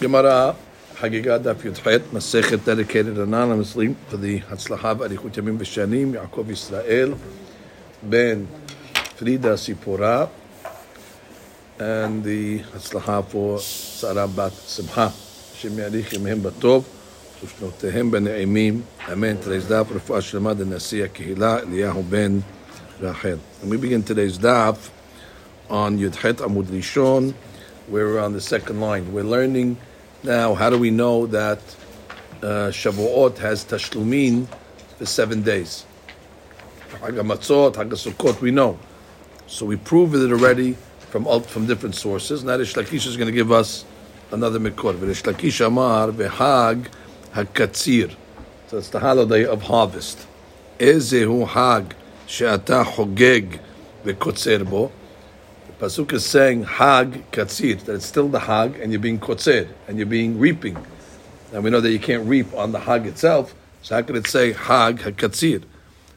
Gemara Hagiga Daf Yudchet Masechet dedicated anonymously to the Hatzlacha Arichut Yamim V'Shanim Yaakov Yisrael Ben Frida Sipora and the Hatzlacha for Sarah Bat Simcha Shem Yarich Yimhem Batov ושנותיהם בנעימים, אמן. Today's daf, רפואה שלמה דנשיא הקהילה, אליהו בן רחל. And we begin today's daf on Yudchet Amud Rishon, where we're on the second line. We're learning now, how do we know that uh, Shavuot has Tashlumin for seven days? Hag HaMatzot, Hag HaSukkot, we know. So we proved it already from from different sources. Now Rish Lakish is going to give us another mikor. Rish Amar v'Hag HaKatzir. So it's the holiday of harvest. Ezehu Hag she'ata hogeg v'kotzer bo. Pasuk is saying Hag Katzir, that it's still the Hag and you're being kotzer, and you're being reaping. And we know that you can't reap on the Hag itself, so how could it say Hag HaKatzir?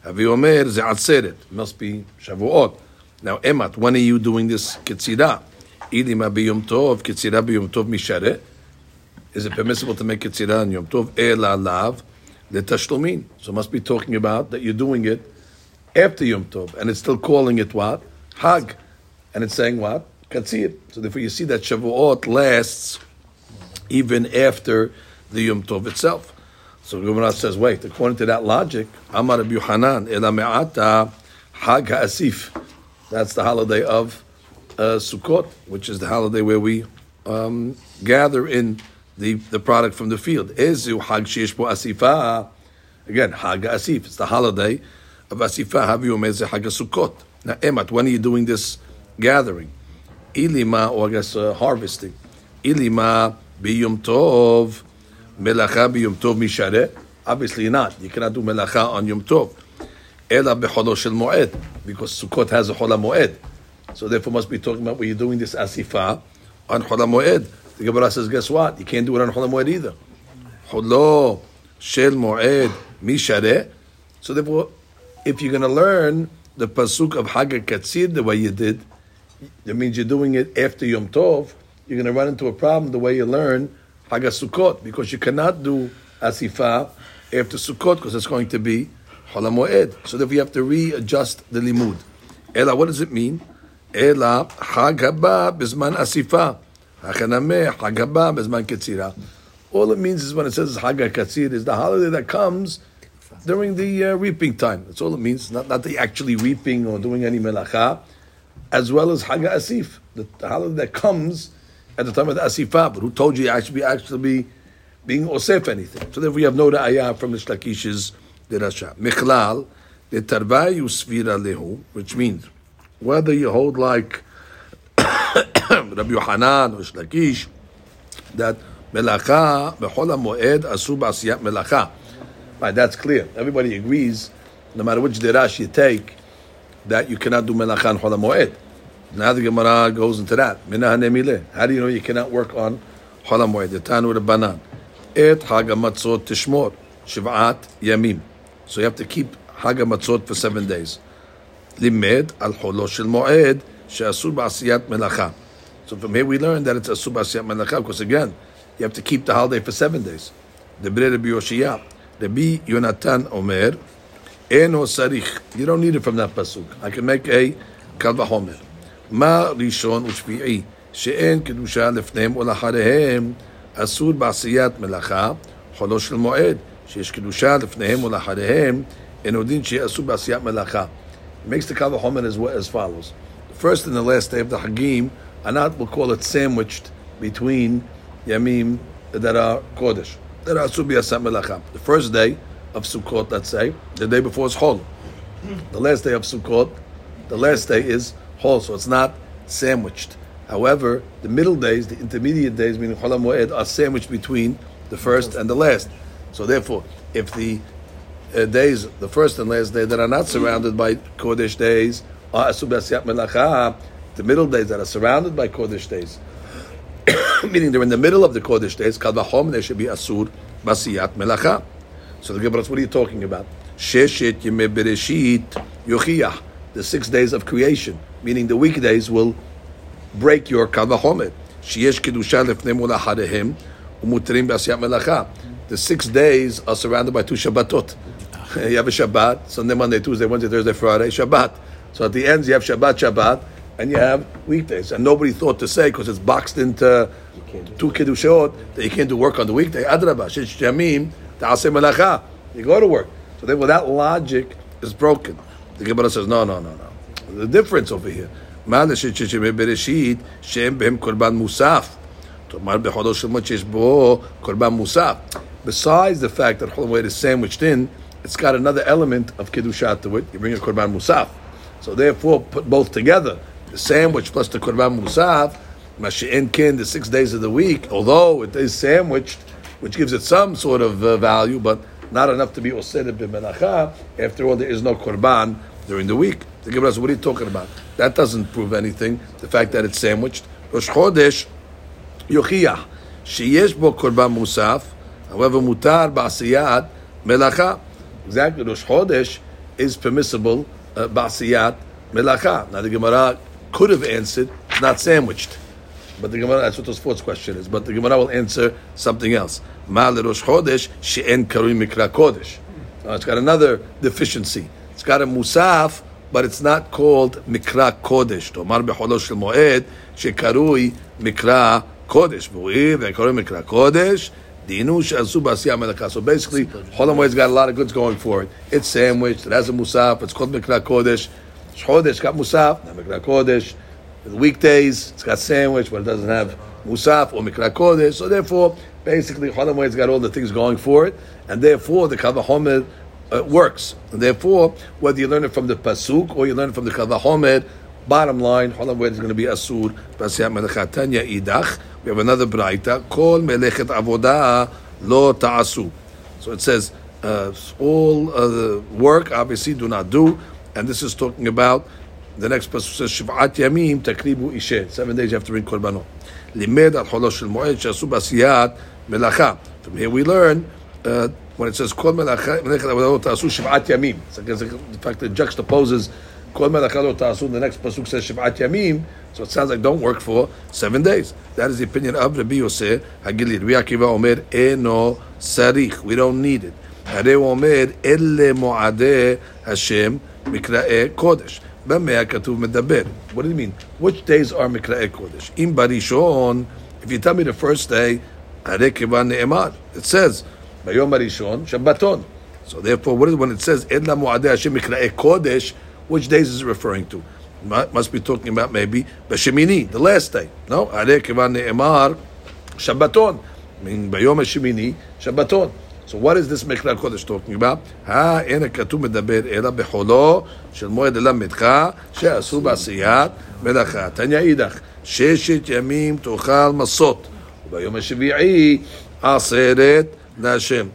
Avi Omer. It must be Shavuot. Now, Emat, when are you doing this Ketzirah? Idim Abiyom Tov, Ketzirah Biyom Tov Mishareh. Is it permissible to make Ketzirah on Yom Tov? Ela Lav, Letashlomin. So must be talking about that you're doing it after Yom Tov, and it's still calling it what? Hag. And it's saying what? Katzir. So therefore you see that Shavuot lasts even after the Yom Tov itself. So Gemara says, wait, according to that logic, Amar Rabbi Yohanan, Ela Me'ata Hag. That's the holiday of uh, Sukkot, which is the holiday where we um, gather in the, the product from the field. Ezu Hag Sheish Asifa. Again, Hag HaAsif. It's the holiday of Asifa. Havi Umeze Hag HaSukkot. Now, Emat, when are you doing this gathering? Ilima, or I guess uh, harvesting. Ilima biyum tov, melacha biyum tov mishareh. Obviously not. You cannot do melacha on yom tov. Ela becholo shel moed, because Sukkot has a chola moed. So therefore must be talking about when you're doing this asifa on chola moed. The Gemara says, guess what? You can't do it on chola moed either. Cholo shel moed mishareh. So therefore, if you're going to learn the pasuk of Hag Katzir the way you did, that means you're doing it after Yom Tov, you're going to run into a problem the way you learn Hag Sukkot, because you cannot do Asifa after Sukkot, because it's going to be Chol Moed. So therefore we have to readjust the limud. Ela, what does it mean? Ela Hag bisman Asifa. Hachanameh Hag Haba Bizman Ketzira. All it means is when it says Hag Katzir is the holiday that comes during the uh, reaping time. That's all it means. Not, not the actually reaping or doing any melacha as well as Hag Asif, the, the holiday that comes at the time of the Asifah. But who told you I you actually actually be being osef anything? So therefore, we have no ra'ayah from the Shlakish's derasha. Michlal the tarvayu svira lehu, which means whether you hold like Rabbi Yohanan or Shlakish that melacha bechol moed asu b'asiyat melacha. Right, that's clear. Everybody agrees, no matter which derash you take that you cannot do melacha on Chol Moed. Now the Gemara goes into that. How do you know you cannot work on Chol Moed? The Tanu Rabbanan. Et Hag Matzot Tishmor Shiv'at Yamim. So you have to keep Hag Matzot for seven days. Limed al Cholo Shel Moed She'asur Ba'asiyat Melacha. So from here we learn that it's Asur Ba'asiyat Melacha because again, you have to keep the holiday for seven days. The Bnei Rabbi Yoshiyah. Rabbi Yonatan Omer Eno sarich. You don't need it from that pasuk. I can make a kal Ma rishon ushvi'i she'en קדושה lefnem או asur אסור בעשיית מלאכה, חולו של מועד, שיש קדושה לפניהם או לאחריהם, אינו דין שיהיה makes the kal vachomer as, as follows. The first and the last day of the Hagim are not, we'll call it sandwiched between Yamim that are Kodesh, that are Subi Asam Melacha. The first day of Sukkot, let's say, the day before is Chol. The last day of Sukkot, the last day is Chol, so it's not sandwiched. However, the middle days, the intermediate days, meaning Chol Moed, are sandwiched between the first and the last. So therefore, if the uh, days, the first and last day that are not surrounded by Kodesh days are Asub Melacha, the middle days that are surrounded by Kodesh days, meaning they're in the middle of the Kodesh days, Kal Vachom, they should be Asur Basiyat Melacha. So the Gemara, what are you talking about? Sheshet Yemei Yochiyah, the six days of creation, meaning the weekdays will break your kavahomet. Sheyesh kedusha lefnem ulahadehim umutrim b'asiyat melacha. The six days are surrounded by two Shabbatot. you have a Shabbat, Sunday, Monday, Tuesday, Wednesday, Thursday, Friday, Shabbat. So at the ends you have Shabbat, Shabbat, and you have weekdays. And nobody thought to say, because it's boxed into two Kiddushot, that you can't do work on the weekday. Adrabah, Shesh Jamim, Ta'aseh Melacha. You go to work. So then, well, that logic is broken. The Gemara says, no, no, no, no. The difference over here. מה בראשית שהם בהם קורבן מוסף. תאמר בחודו של מות שיש בו קורבן מוסף. Besides the fact that Chol is sandwiched in, it's got another element of Kiddushat to it. You bring a Korban Musaf. So therefore, put both together. The sandwich plus the Korban Musaf, Mashi'en Kin, the six days of the week, although it is sandwiched, which gives it some sort of uh, value, but not enough to be Osed b'menacha. After all, there is no Korban during the week. The Gemara says, what are you talking about? That doesn't prove anything. The fact that it's sandwiched. Rosh Chodesh, Yochiyah, sheyesh bo Korban Musaf, however, mutar ba'asiyat melacha. Exactly, Rosh Chodesh is permissible uh, ba'asiyat melacha. Now the Gemara could have answered, not sandwiched. But the Gemara, that's what the sports question is. But the Gemara will answer something else. Ma Rosh Chodesh she'en mikra kodesh. It's got another deficiency. It's got a musaf, but it's not called mikra kodesh. Tomar becholo shel moed shekarui mikra kodesh. V'karui mikra kodesh. Dinu. So basically, Holomoed's got a lot of goods going for it. It's sandwiched. It has a musaf. It's called mikra kodesh. Chodesh got musaf, not mikra kodesh. The weekdays, it's got sandwich, but it doesn't have musaf or mikra kodesh. So therefore, basically, Holomoed's got all the things going for it, and therefore the kavahomed uh, works. And therefore, whether you learn it from the pasuk or you learn it from the kavahomed, bottom line, Holomoed is going to be asur. We have another braita. Kol melechet avodah lo ta'asu. So it says uh, all uh, the work obviously do not do, and this is talking about the next pasuk says shiv'at yamim takribu ishe. Seven days you have to bring korbanot. Limed al cholo shel moed shasu basiyat melacha. From here we learn uh, when it says kol melacha melechet tasu shiv'at yamim. So the fact that it juxtaposes kol melacha tasu. The next pasuk says shiv'at yamim. So it sounds like don't work for seven days. That is the opinion of Rabbi Yosef Hagilid. Rabbi Akiva Omer eno sarich. We don't need it. הרי הוא אומר, אלה מועדי השם מקראי קודש. במה הכתוב מדבר? What do you mean? Which days are מקראי קודש? אם בראשון, if you tell me the first day, הרי כיוון נאמר. It says, ביום הראשון, שבתון. So therefore, what is when it says, אלה מועדי השם מקראי קודש, which days is it referring to? Must be talking about maybe בשמיני, the last day. No? הרי כיוון נאמר, שבתון. I mean, ביום השמיני, שבתון. So what is this מקרא קודש talking about? האין הכתוב מדבר אלא בחולו של מועד ללמדך שאסור בעשיית מלאכה. תניא אידך, ששת ימים תאכל מסות, וביום השביעי עשרת להשם.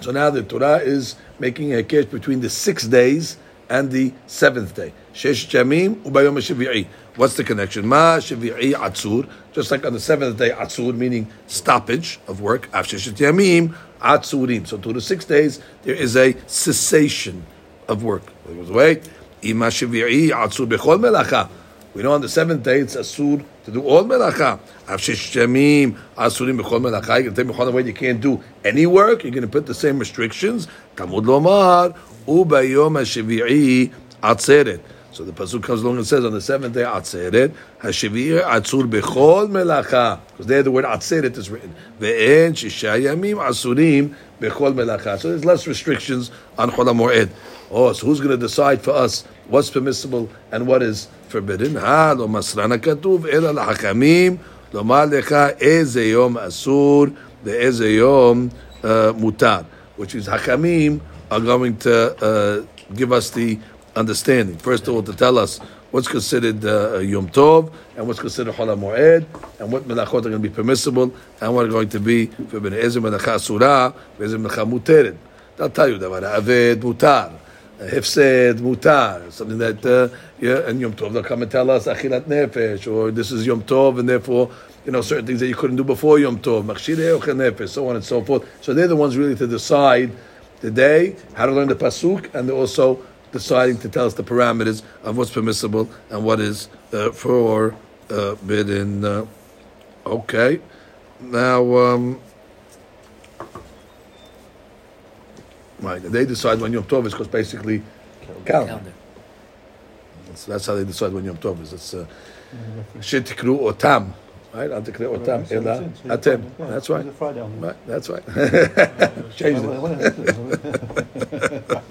So now the Torah is making a case between the six days and the seventh day. ששת ימים וביום השביעי. What's the connection? מה שביעי עצור, just like on the seventh day עצור, meaning stoppage of work, אף ששת ימים Atzurim. So to the six days, there is a cessation of work. Wait, Ima Shavi'i Atzur Bechol Melacha. We know on the seventh day it's Asur to do all Melacha. Avshish Shamim Asurim Bechol Melacha. You can tell me way you can't do any work. You're going to put the same restrictions. Talmud Lomar Ubayom HaShavi'i Atzeret. So the pasuk comes along and says on the seventh day, Atzeret, Hashivir Atzur Bechol Melacha. Because there the word Atzeret is written. Ve'en Shisha Yamim Asurim Bechol Melacha. So there's less restrictions on Chol HaMoed. Oh, so who's going to decide for us what's permissible and what is forbidden? Ha, lo masrana katuv, ela lahachamim, lomar lecha eze yom asur, ve'eze yom uh, mutar. Which is, hachamim are going to uh, give us the understanding. First of all, to tell us what's considered uh, Yom Tov and what's considered Chol Moed and what melachot are going to be permissible and what are going to be forbidden. Ezem melacha surah, ezem melacha muteret. They'll tell you that aved mutar, hefsed mutar, something that uh, yeah, and Yom Tov they'll come and tell us achilat nefesh or this is Yom Tov and therefore you know certain things that you couldn't do before Yom Tov, machshirei nefesh, so on and so forth. So they're the ones really to decide the day, how to learn the pasuk, and they're also deciding to tell us the parameters of what's permissible and what is uh, forbidden. Uh, Okay. Now, um, right, they decide when Yom Tov is because basically calendar. Calendar. So that's how they decide when Yom Tov is. It's uh, Shetikru Otam, right? Al Tikru Otam Ela Atem. That's right. Friday Right, that's right. Changed it.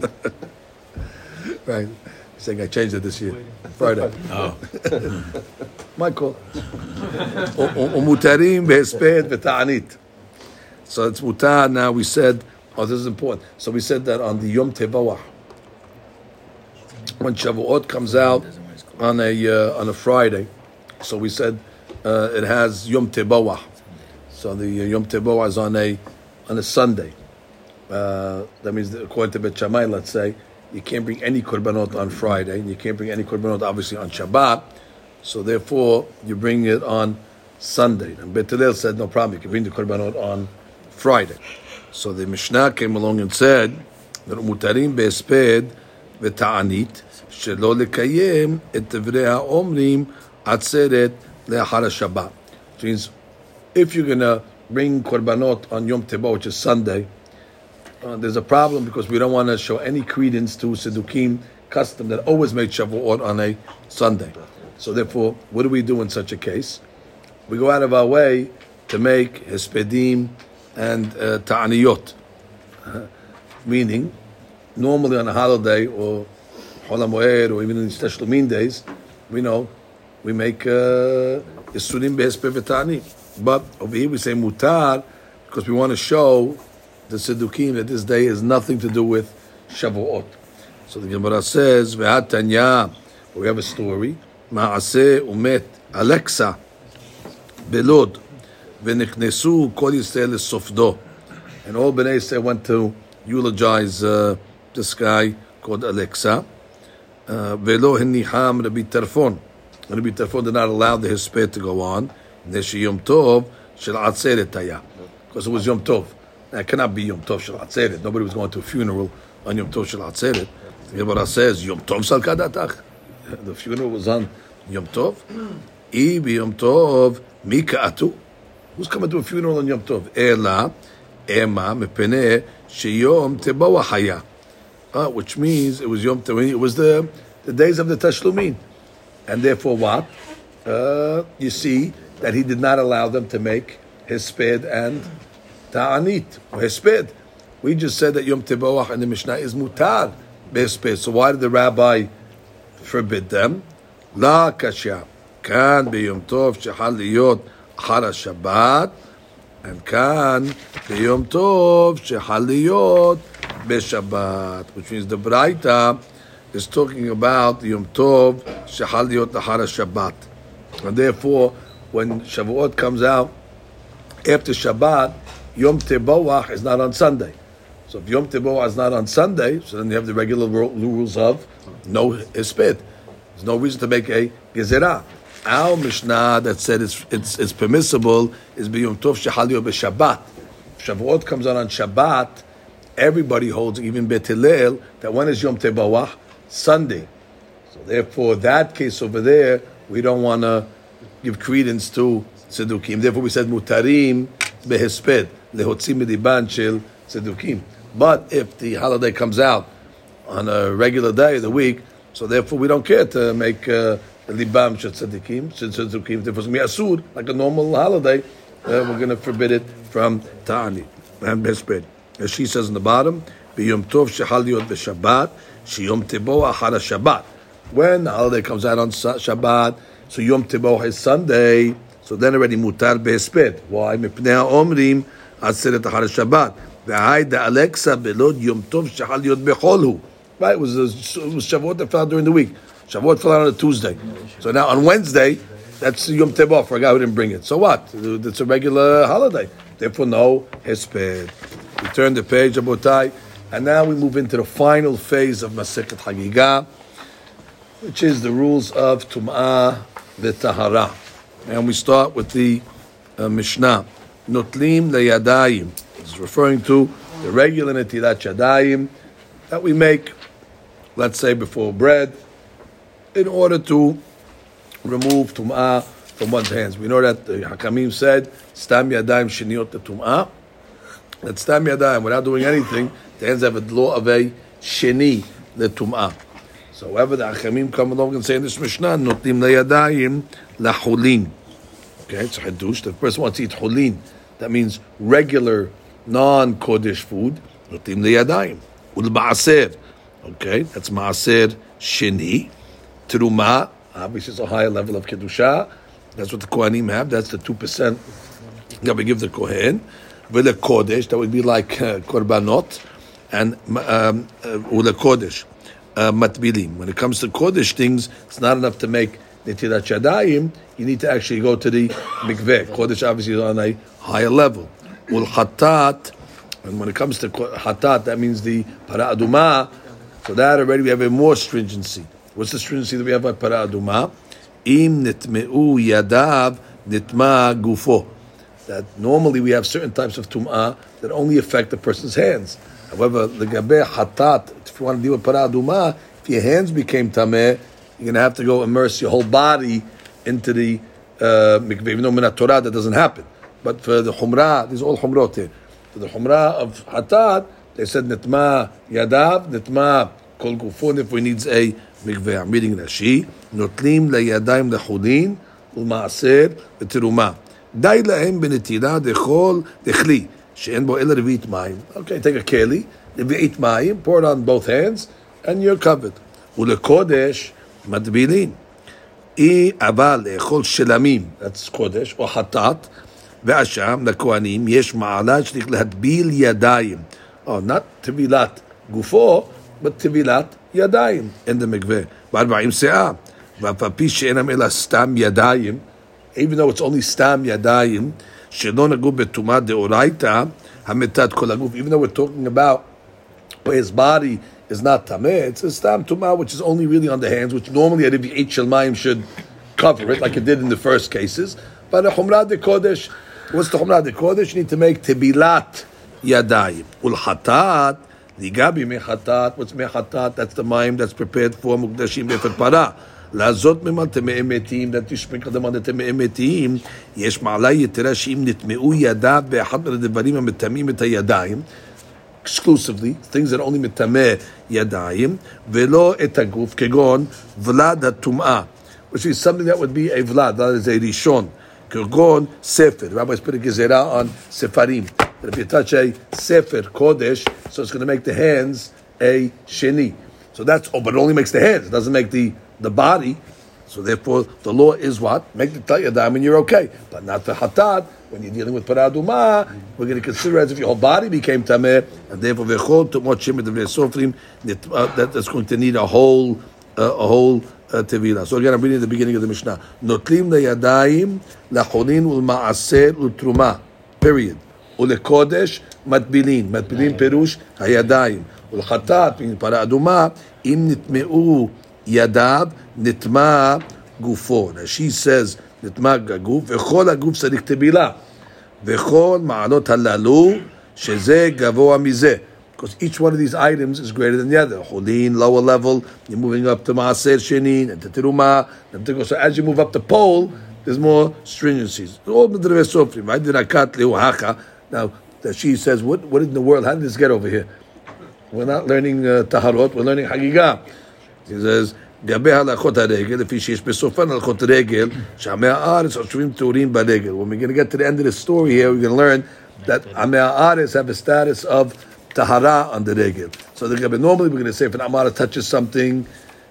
Right. He's saying I changed it this year. Friday. Oh. My call. Umutarim behesped v'ta'anit. So it's mutar now. We said, oh, this is important. So we said that on the Yom Tevawah, when Shavuot comes out on a uh, on a Friday, so we said uh, it has Yom Tevawah. So the Yom Tevawah is on a on a Sunday. Uh, that means that according to Bet Shammai, let's say you can't bring any korbanot on Friday, and you can't bring any korbanot obviously on Shabbat. So therefore, you bring it on Sunday. And Bet said no problem. You can bring the korbanot on Friday. So the Mishnah came along and said that mutarim be'esped ותענית, שלא לקיים את דברי האומרים עצרת לאחר השבת. Which means, if you're going to bring korbanot on Yom Tebah, which is Sunday, uh, there's a problem because we don't want to show any credence to Siddukim custom that always made Shavuot on a Sunday. So therefore, what do we do in such a case? We go out of our way to make Hespedim and uh, Ta'aniyot. Uh, meaning, normally on a holiday or Hol HaMoed or even in these Teshlumin days, we know we make uh, Yisurim Behespe V'Ta'ani. But over here we say Mutar because we want to show the Siddukim that this day has nothing to do with Shavuot. So the Gemara says, we have a story, Ma'aseh umet Alexa belod and all Bnei Yisrael went to eulogize uh, this guy called Alexa. Velo hiniham Rabbi Tarfon. Rabbi Tarfon did not allow the Hesped to go on. Neshi Yom Tov shel atzeret taya. Because it was Yom Tov. it cannot be Yom Tov. Nobody was going to a funeral on Yom Tov shel atzeret. The Gemara says Yom Tov salkadatach. The funeral was on Yom Tov. E Yom Tov mika'atu. Who's coming to a funeral on Yom Tov? Ela, Ema, Mepene, Sheyom Tebawa Haya. Ah, which means it was Yom Tov. It was the, the days of the Tashlumin. And therefore, what? Uh, you see that he did not allow them to make Hesped and Ta'anit, or Hesped. We just said that Yom Tebawah and the Mishnah is mutar besped. So why did the rabbi forbid them? La kasha kan biyom tov shehal liyot אחר השבת, and כאן ביום טוב שחל להיות בשבת, which means the Braita is talking about the Yom Tov שחל להיות אחר השבת. And therefore, when Shavuot comes out after Shabbat, Yom Teboach is not on Sunday. So if Yom Teboach is not on Sunday, so then you have the regular ru- rules of no hispid. There's no reason to make a gezerah. Our Mishnah that said it's, it's, it's permissible is B'Yom Tov Shechalio b'Shabbat. Shavuot comes out on Shabbat. Everybody holds, even Bet Hillel, that when is Yom Teboach? Sunday. So therefore, that case over there, we don't want to give credence to Sedukim. Therefore, we said mutarim behesped lehotzi mediban shel Sedukim. But if the holiday comes out on a regular day of the week, so therefore we don't care to make uh, libam shel Sedukim, since Sedukim, if it was going like a normal holiday, uh, we're going to forbid it from ta'ani and besped. As she says in the bottom, biyom tov shehal yot b'shabbat, shiyom tebo ahar shabbat. When the holiday comes out on Shabbat, so Yom Tibo is Sunday, so then already mutar besped. Why? Mipnei omrim aseret ahar Shabbat. V'hai da'aleksa belod yom tov shehal yot b'chol. Right, it was, a, it was Shavuot that fell during the week. Shavuot fell out on a Tuesday. So now on Wednesday, that's Yom Teboch for a guy who didn't bring it. So what? It's a regular holiday. Therefore, no hesped. We turn the page, Abotai, and now we move into the final phase of Masechet Hagigah which is the rules of Tum'ah v'Tahara. And we start with the uh, Mishnah. Notlim leyadayim. It's referring to the regular netilat yadayim that we make, let's say, before bread, in order to remove Tum'ah from one's hands. We know that the Hakamim said, Stam Yadayim Shiniot Tum'ah. That Stam Yadayim, without doing anything, the hands have a law of a Sheni, the Tum'ah. So however the Hakamim come along and say in this Mishnah, Notim Layadayim Lahulin. Okay, it's Hadush. The person wants to eat Hulin. That means regular, non-Kodesh food. Notim Layadayim. Ul Okay, that's Maaser Sheni. Teruma, obviously it's a higher level of Kedusha. That's what the Kohanim have. That's the 2% that we give the Kohen. V'le Kodesh, that would be like uh, Korbanot. And um, uh, Kodesh, uh, Matbilim. When it comes to Kodesh things, it's not enough to make Netilat Shadayim. You need to actually go to the Mikveh. Kodesh obviously is on a higher level. Ul Hatat, and when it comes to Hatat, that means the Para Aduma. So that already we have a more stringency. What's the stringency that we have by Para Aduma? Im nitmeu yadav nitma gufo. That normally we have certain types of tum'ah that only affect the person's hands. However, the gabe hatat, if you want to deal with paraduma, if your hands became tameh, you're going to have to go immerse your whole body into the uh, mikveh. Even though minat Torah, that doesn't happen. But for the humrah, these all humrot here. For the humrah of hatat, they said nitma yadav, nitma kol gufon if we needs a I'm reading Rashi. נוטלים לידיים לחולין ולמעשר ותרומה. די להם בנטילה דכל דכלי, שאין בו אלא רביעית מים. אוקיי, a כלי, רביעית מים, pour it on both hands, and you're covered. ולקודש מטבילין. אי אבל לאכול שלמים, that's קודש, או חטאת, ואשם, לכהנים, יש מעלה שצריך להטביל ידיים. Oh, not טבילת גופו, but טבילת ידיים in the מקווה. בארבעים שאה. even though it's only stam yadayim, שלא נגעו בטומאה דאורייתא, המתת כל הגוף, even though we're talking about where his body is not tameh, it's a stam tumah which is only really on the hands, which normally a Eight Shalmayim should cover it, like it did in the first cases. But a Humrah de Kodesh, what's the Humrah de Kodesh? You need to make tebilat yadayim. Ul hatat, ligabi mechatat, what's mechatat? That's the mayim that's prepared for mukdashim befet parah. לעזות ממל טמאי מתים, that you sprinkle them on the טמאי מתים, יש מעלה יתרה שאם נטמאו ידיו באחד מהדברים המטמאים את הידיים, exclusively, things that only מטמא ידיים, ולא את הגוף, כגון ולד הטומאה, which is something that would be a ולד, that is a ראשון, כגון ספר, rabbis put a גזירה on ספרים, that if you touch a sefer kodesh, so it's going to make the hands a sheni. So that's oh, but it only makes the hands. It doesn't make the the body. So therefore, the law is what make the tayyadam and you're okay, but not the hatad. When you're dealing with paraduma, we're going to consider as if your whole body became tameh, and therefore vechol to what shemit sofrim uh, that's going to need a whole uh, a whole uh. So again, I'm reading the beginning of the Mishnah. Notlim leyadayim lachonin ulmaaseh ultruma. Period. ולקודש מטבילין, מטבילין פירוש הידיים, ולחטאת, פרה אדומה, אם נטמעו ידיו נטמע גופו. she says, נטמע הגוף, וכל הגוף צריך טבילה. וכל מעלות הללו, שזה גבוה מזה. Because each one of these items is greater than the other. Cholin, lower level, you're moving up to Maaser Shenin, and to Teruma. So as you move up the pole, there's more stringencies. All the Sofrim, right? The Rakat Leuhacha. Now, she says, what, what in the world? How did this get over here? We're not learning uh, Taharot, we're learning Hagigah. He says, גבי הלכות הרגל, לפי שיש בסופן הלכות רגל, שעמי הארץ עושבים טהורים ברגל. When we're going to get to the end of the story here, we're going to learn that עמי הארץ have a status of tahara on the regel. So the normally we're going to say if an amara touches something,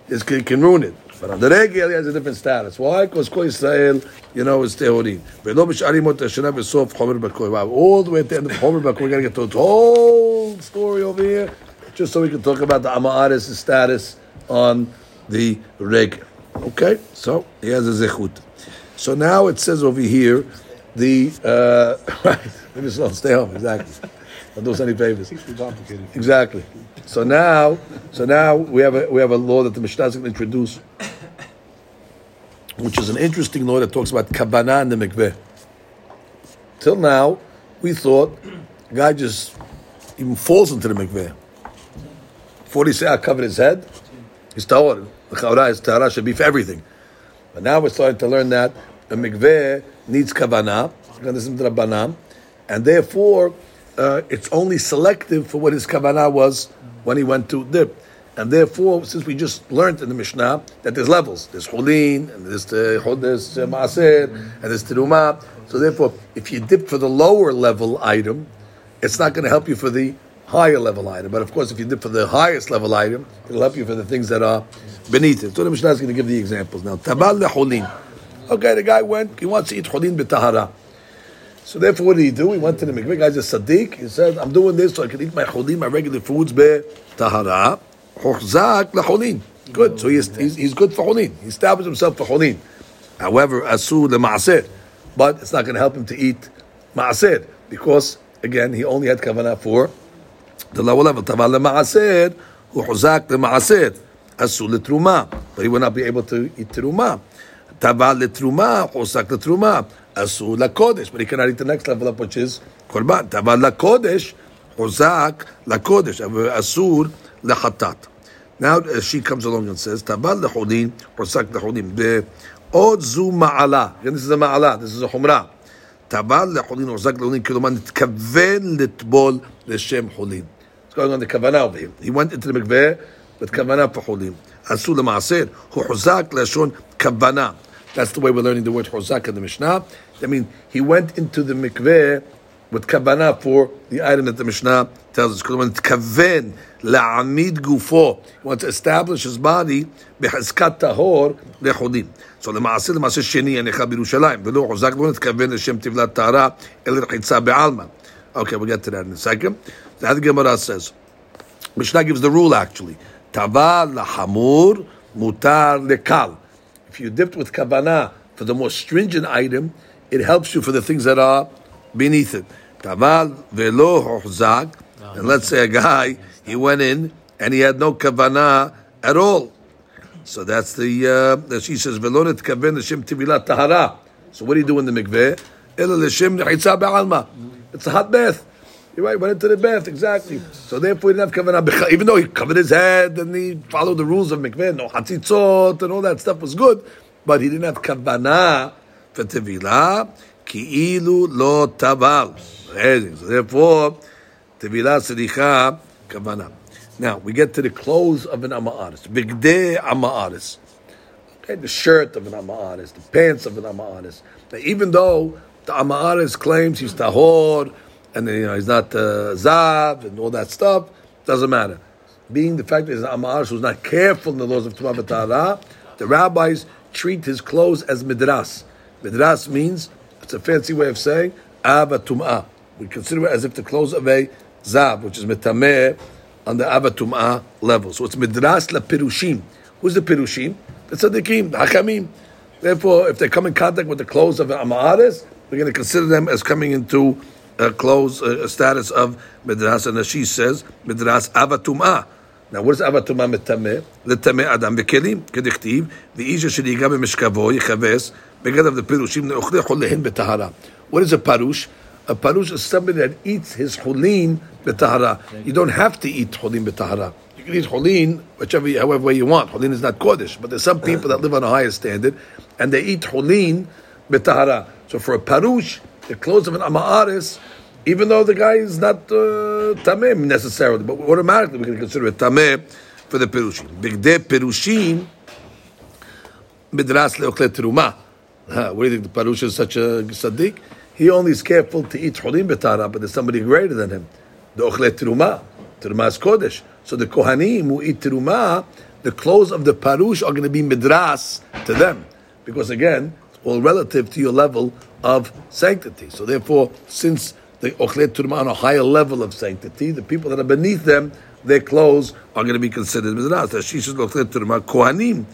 it can, can ruin it. But on the regel, he has a different status. Why? Because Kol Israel, you know, is Tehorim. Ve'lo b'sh'arim ot ha'shana v'sof chomer b'koi. Wow, all the way to the end of chomer b'koi, we're going to get to the whole story over here, just so we can talk about the Amaris status on the regel. Okay, so he has a zechut. So now it says over here, the, uh, right, let me slow, stay home, exactly. Don't do us any favors. Exactly. So now, so now we have a we have a law that the Mishnah is going to introduce, which is an interesting law that talks about kabbalah and the mikveh. Till now, we thought a guy just even falls into the mikveh. He say I covered his head, he's tahor. The chaura is tahara should be for everything. But now we're starting to learn that a mikveh needs kavanah, this is Rabbanan, and therefore uh, it's only selective for what his kavanah was when he went to dip. And therefore, since we just learned in the Mishnah that there's levels, there's cholin, and there's the there's uh, maaser, and there's teruma. So therefore, if you dip for the lower level item, it's not going to help you for the higher level item. But of course, if you dip for the highest level item, it'll help you for the things that are beneath it. So the Mishnah is going to give the examples now. Tabal leholin. Okay, the guy went. He wants to eat cholin b'tahara. So therefore, what did he do? He went to the mikveh. Guy's a sadiq. He said, "I'm doing this so I can eat my cholin, my regular foods b'tahara." Hochzak lecholin. Good. So he's, he's, he's good for cholin. He established himself for cholin. However, asur lemaaser, but it's not going to help him to eat maaser because again he only had kavanah for the lower level. Taval lemaaser, hochzak lemaaser, asur letruma, but he will not be able to eat truma. Taval letruma, hochzak letruma, asur lakodesh, but he cannot eat the next level up, which is korban. Taval lakodesh, hochzak lakodesh, asur lechatat. Now uh, she comes along and says, Tabal lechudin, or sak lechudin, עוד זו מעלה, כן, this is a מעלה, this is a חומרה. טבל לחולין או זק לחולין, כלומר נתכוון לטבול לשם חולין. It's going on the כוונה over here. He went into the מקווה with כוונה for חולין. עשו למעשר, הוא חוזק לשון כוונה. That's the way we're learning the word חוזק in the Mishnah. I mean, he went into the mikveh with kavanah for the item that the Mishnah tells us. Because when it's kaven la'amid gufo, he wants to establish his body behazkat tahor lechodim. So למעשה, למעשה שני הניחה בירושלים, ולא חוזק לא נתכוון לשם טבלת טהרה, אלא רחיצה בעלמא. Okay, we'll get to that in a second. That the Gemara says. Mishnah gives the rule actually. Tava lahamur mutar lekal. If you dipped with kavanah for the more stringent item, it helps you for the things that are beneath it. Taval velo hochzag. And let's say a guy, he went in and he had no kavanah at all. So that's the, uh, she says, velo netkaven l'shem tivilat tahara. So what do you do in the mikveh? It's a hot bath. You're right, went into the bath, exactly. So therefore he didn't have kavanah even though he covered his head and he followed the rules of mikveh, no hatzitzot and all that stuff was good, but he didn't have kavanah for tevilah, ki'ilu lo taval. So therefore, tevilah sedicha kavanah. Now, we get to the clothes of an am ha'aretz, bigdeh amma. Okay, the shirt of an amma the pants of an amma. Now, even though the amma claims he's tahor, and you know, he's not uh, Zav, and all that stuff, doesn't matter. Being the fact that he's an Ama'aris who's not careful in the laws of Tumah the rabbis treat his clothes as midras. Midras means it's a fancy way of saying ava tum'ah. We consider it as if the clothes of a zav, which is metameh, on the ava tum'ah level. So it's midras la pirushim. Who's the pirushim? The tzaddikim, the hakamim. Therefore, if they come in contact with the clothes of an amaris, we're going to consider them as coming into Uh, clothes uh, a status of midras. And she says, midras ava tum'ah. Now, what is avatuma metameh? Letameh adam bekelim kedichtiv v'isha sheliga b'mishkavo yichaves begad of the pirushim neochle cholehin betahara. What is a parush? A parush is somebody that eats his cholin betahara. You don't have to eat cholin betahara. You can eat cholin whichever, however way you want. Cholin is not kodesh, but there's some people that live on a higher standard and they eat cholin betahara. So for a parush, the clothes of an amaris even though the guy is not uh, tamim necessarily, but automatically we can consider it tameh for the perushim. Bigde perushim midras leokle teruma. What do you think? The parush is such a tzaddik? He only is careful to eat cholim betara, but there's somebody greater than him. The teruma. Teruma is kodesh. So the kohanim who eat teruma, the clothes of the parush are going to be midras to them, because again, it's all relative to your level of sanctity. So therefore, since the Ochle Turma on a higher level of sanctity. The people that are beneath them, their clothes are going to be considered Midras. Tashish Ochle Turma Kohanim.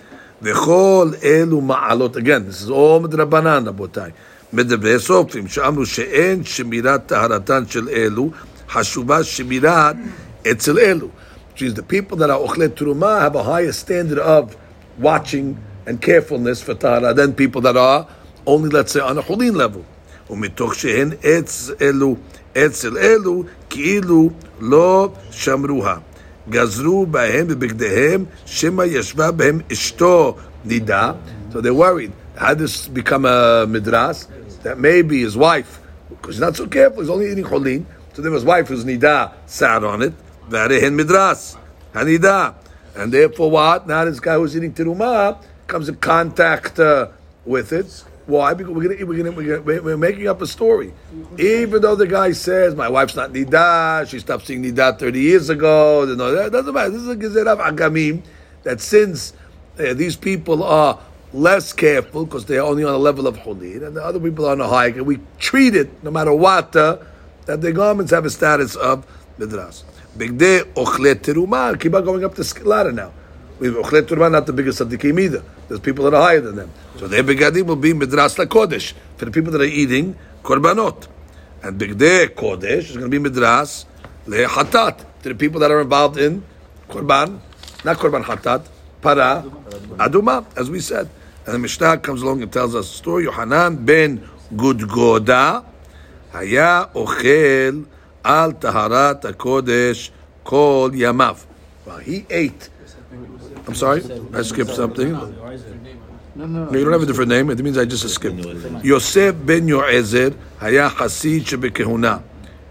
V'chol elu ma'alot. Again, this is all midrabanan, Rabotai. מדברי סופרים, שאמרו שאין שמירת טהרתן של אלו, חשובה שמירת אצל אלו. Which is the people that are אוכלי תרומה have a higher standard of watching and carefulness for tahara than people that are only, let's say, on a chulin level. ומתוך שהן עץ אלו, אצל אלו, כאילו לא שמרוה. גזרו בהם בבגדיהם, שמא ישבה בהם אשתו נידה. So they're worried had this become a midras, that maybe his wife, because he's not so careful, he's only eating cholin, so then his wife who's nida sat on it, varihin midras, hanida. And therefore what? Now this guy who's eating terumah comes in contact uh, with it. Why? Because we're, gonna, we're, gonna, we're, gonna, we're making up a story. Even though the guy says, my wife's not nida, she stopped seeing nida 30 years ago, no, that doesn't matter. This is a gezerah agamim, that since uh, these people are less careful because they're only on a level of hulin, and the other people are on a higher. And we treat it, no matter what, uh, that their garments have a status of midras. Bigde ochlet teruma. Keep on going up the ladder now We ochlet teruma not the biggest tzaddikim either. There's people that are higher than them. So their begadim will be midras lakodesh for the people that are eating korbanot, and bigde kodesh is going to be midras lehatat to the people that are involved in korban, not korban hatat, para aduma, as we said. And the Mishnah comes along and tells us the story. Yohanan ben Gudgoda היה אוכל על טהרת הקודש כל ימיו. Well, he ate. I'm sorry, I skipped something. No, no, no, you don't have a different name. It means I just skipped. Yosef ben Yo'ezer haya Hasid shebekehuna.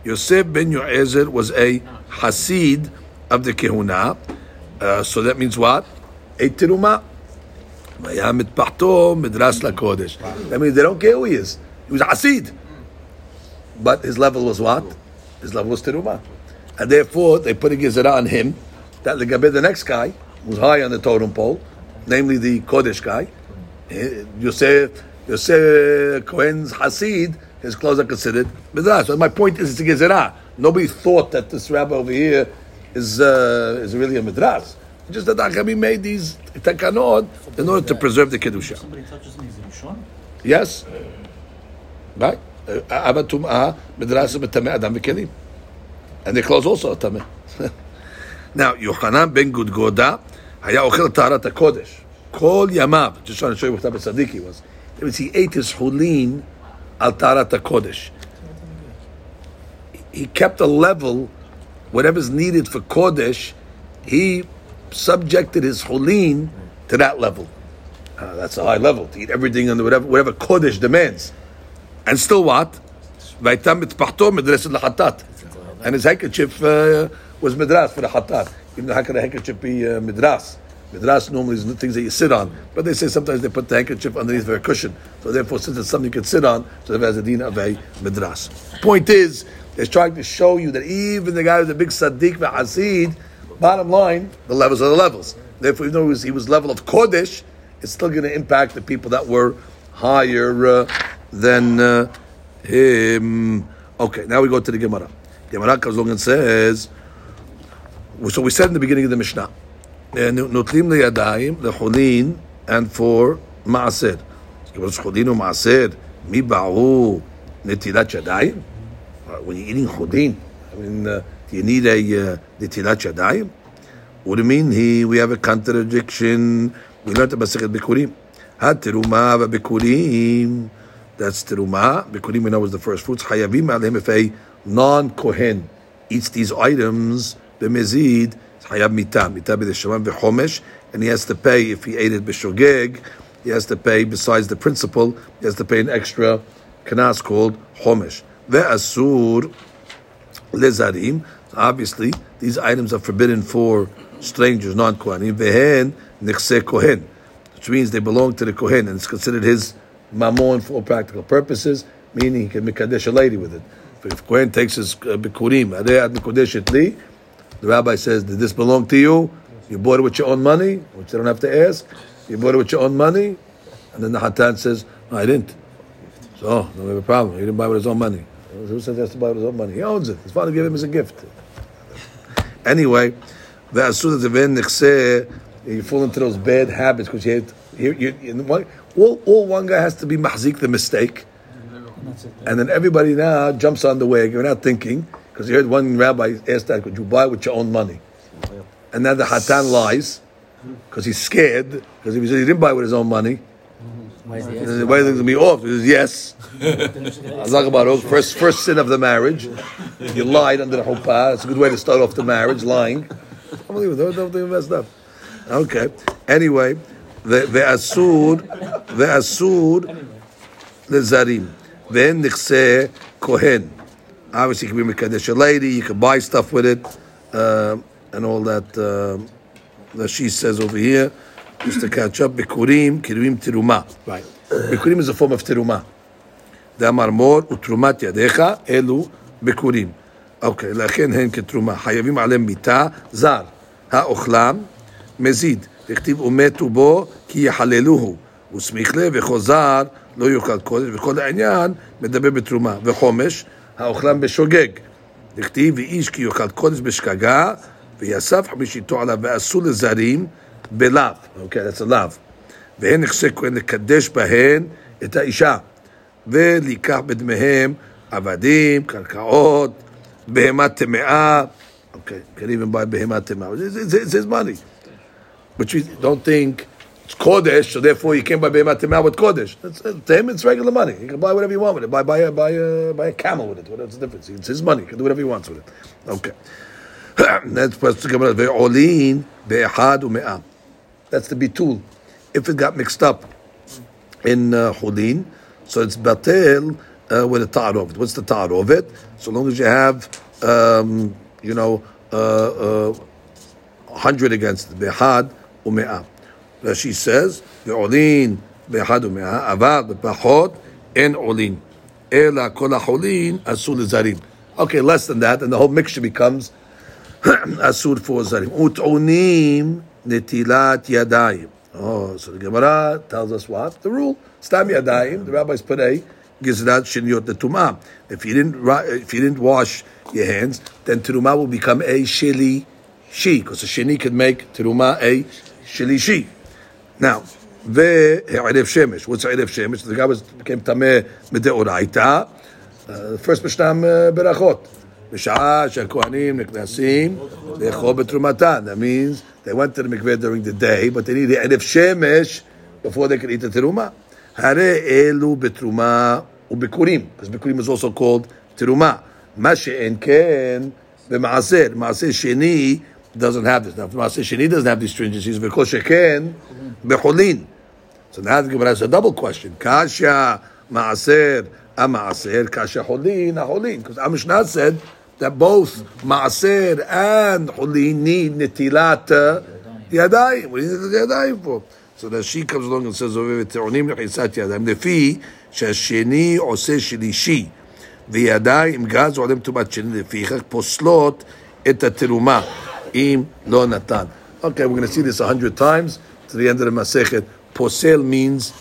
Yosef ben Yo'ezer was a Hasid of the Kehuna. Uh, so that means what? A Tiruma. That means they don't care who he is. He was a Hasid. But his level was what? His level was teruma, And therefore, they put a Gezerah on him that the the next guy was high on the totem pole, namely the Kodesh guy. Eh, Yosef, Yosef Cohen's Hasid, his clothes are considered Mizrah. So my point is, it's a Gezerah. Nobody thought that this rabbi over here is, uh, is really a Madras. Just that Achamim made these takanot in order to preserve the Kedusha. Somebody touches me, is Yes. Right? Uh, Abba Tum'ah, Madras, Adam, Kelim. And their clothes also are Tameh. Now, Yochanan ben Gudgoda היה אוכל טהרת הקודש. כל ימיו, just trying to show you what type of tzaddik he was. That means he ate his chulin על טהרת הקודש. He kept a level, whatever's needed for kodesh, he subjected his chulin to that level. Uh, that's a high level, to eat everything under whatever, whatever kodesh demands. And still what? והייתה מטפחתו מדרסת לחטאת. And his handkerchief uh, was midras for the hatat. Even how could a handkerchief be uh, midras? Midras normally is the things that you sit on. But they say sometimes they put the handkerchief underneath a cushion. So therefore, since it's something you can sit on, so it has a din of a midras. Point is, they're trying to show you that even the guy who's a big tzaddik hasid, bottom line, the levels are the levels. Therefore, even though he was, he was level of kodesh, it's still going to impact the people that were higher uh, than uh, him. Okay, now we go to the Gemara. Gemara comes along and says, so we said in the beginning of the Mishnah, נוטלים לידיים, לחולין, and for מעשר. כיוון שחולין ומעשר, מי בערו נטילת ידיים? When you're eating חולין, I mean, uh, do you need a uh, נטילת ידיים? What do you mean? He, we have a contradiction. We learned about Sechet Bikurim. התרומה והבikurim, that's teruma. Bikurim we know was the first fruits. Hayavim alim if a non-kohen eats these items, b'mezid, hayav mita, mita b'deshaman v'chomesh, and he has to pay if he ate it b'shogeg, he has to pay besides the principal, he has to pay an extra kanas called chomesh. Ve'asur lezarim. Obviously, these items are forbidden for strangers, non-kohanim. Vehen nechse kohen, which means they belong to the kohen, and it's considered his mamon for all practical purposes, meaning he can mikadesh a lady with it. If Kohen takes his uh, bikurim, adeh mikodesh et li, the rabbi says, did this belong to you? You bought it with your own money, which they don't have to ask. You bought it with your own money, and then the hatan says, no, I didn't. So, oh, no, we have a problem. He didn't buy it with his own money. Who says he has to buy it with his own money? He owns it. His father gave him as a gift. Anyway, the asur that you fall into those bad habits because you, you, you, you one, all, all one guy has to be mahzik the mistake, and then everybody now jumps on the wagon You're not thinking because he heard one rabbi asked that, could you buy with your own money? And now the Hatan lies because he's scared, because if he said he didn't buy with his own money, why is it going to be off? He says, yes. about first, first sin of the marriage. You lied under the chuppah. It's a good way to start off the marriage, lying. Unbelievable. Don't, don't messed up. Okay. Anyway, the, asud, Asur, the Asur, the Zarim. Then Nikseh Kohen. Obviously, you can be Mekadesh a lady, you can buy stuff with it, uh, and all that, uh, that she says over here. Just to catch up, Bikurim, Kirim Tiruma. Right. Bikurim is a form of Tiruma. דאמר מור ותרומת ידיך אלו ביקורים. אוקיי, לכן הן כתרומה. חייבים עליהם מיתה, זר. האוכלם, מזיד. וכתיב ומתו בו כי יחללוהו. וסמיך לב זר לא יאכל קודש, וכל העניין מדבר בתרומה. וחומש, האוכלם בשוגג. וכתיב ואיש כי יאכל קודש בשגגה, ויסף חמישיתו עליו, ואסור לזרים בלאו. אוקיי, that's a לאו. והן נכסי כהן לקדש בהן את האישה. ולקח בדמיהם עבדים, קרקעות, בהמה טמאה. Okay, even buy בהמה טמאה. Is money. But you don't think It's Kodesh, so therefore you can't buy Behemoth Tamar with Kodesh. That's, uh, to him, it's regular money. He can buy whatever you want with it. Buy, buy, a, buy, a, buy a camel with it. What's the difference? It's his money. He can do whatever he wants with it. Okay. That's Ve'olin be'ehad u'me'am. That's the bitul. If it got mixed up in uh, Hulin, so it's batel uh, with a tar of it. What's the tar of it? So long as you have, um, you know, uh, uh, 100 against it, behad u'me'am. Rashi says, ve'olin behad ume'ah, aval bepachot en olin. Ela kol ha'olin asul zarim. Okay, less than that, and the whole mixture becomes asur for zarim. Ut'onim netilat yadayim. Oh, so the Gemara tells us what? The rule. Stam yadayim, the rabbis put a gizrat shinyot the tumah. If you didn't if you didn't wash your hands, then terumah will become a shili she, because a sheni can make terumah a shili she. Now, וערב שמש. What's ערב שמש? The guy was became tameh מדאורייתא. Uh, first משנם uh, ברכות. בשעה שהכהנים נכנסים לאכול בתרומתן. That means they went to the mikveh during the day, but they needed ערב שמש before they could eat the terumah. הרי אלו בתרומה ובקורים, because בקורים is also called תרומה. מה שאין כן במעשר. מעשר שני doesn't have this. Now, if מעשר שני doesn't have these stringencies, וכל שכן בחולין. So now the Gemara has a double question. Kasha Maaser Amaaser, Kasha Holin Holin. Because Amishna said that both Maaser and Holin need Netilat uh, Yadayim. What do need the Yadayim for? So that she comes along and says, "ותעונים לחיסת ידיים, לפי שהשני עושה שלישי, וידיים גז עולם טומאת שני, לפיכך פוסלות את התרומה, אם לא נתן. Okay, we're going to see this a hundred times to the end of the Masechet. Posel means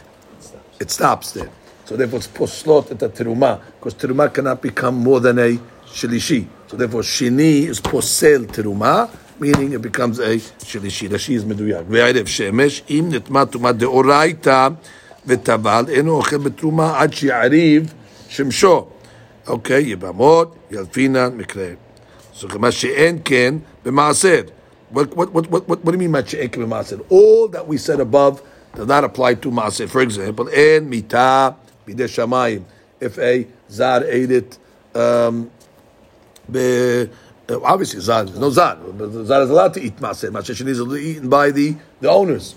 it stops there. So therefore it's poslot at the teruma, because teruma cannot become more than a shilishi. So therefore shini is posel teruma, meaning it becomes a shilishi. She is meduyak. וערב שמש, אם נטמע טומאת דאורייתא וטבל, אינו אוכל בתרומה עד שיעריב שמשו. אוקיי, יבמות, ילפינן, מקרה. So מה שאין כן במעשר. What, what, what, what, what do you mean by שאין כן במעשר? All that we said above does not apply to מעשר. For example, אין מיתה בידי שמיים. If a zar ate it, um, be, uh, obviously zar, there's no zar. But the Zar is allowed to eat מעשר. מעשר שני is eaten by the, the owners.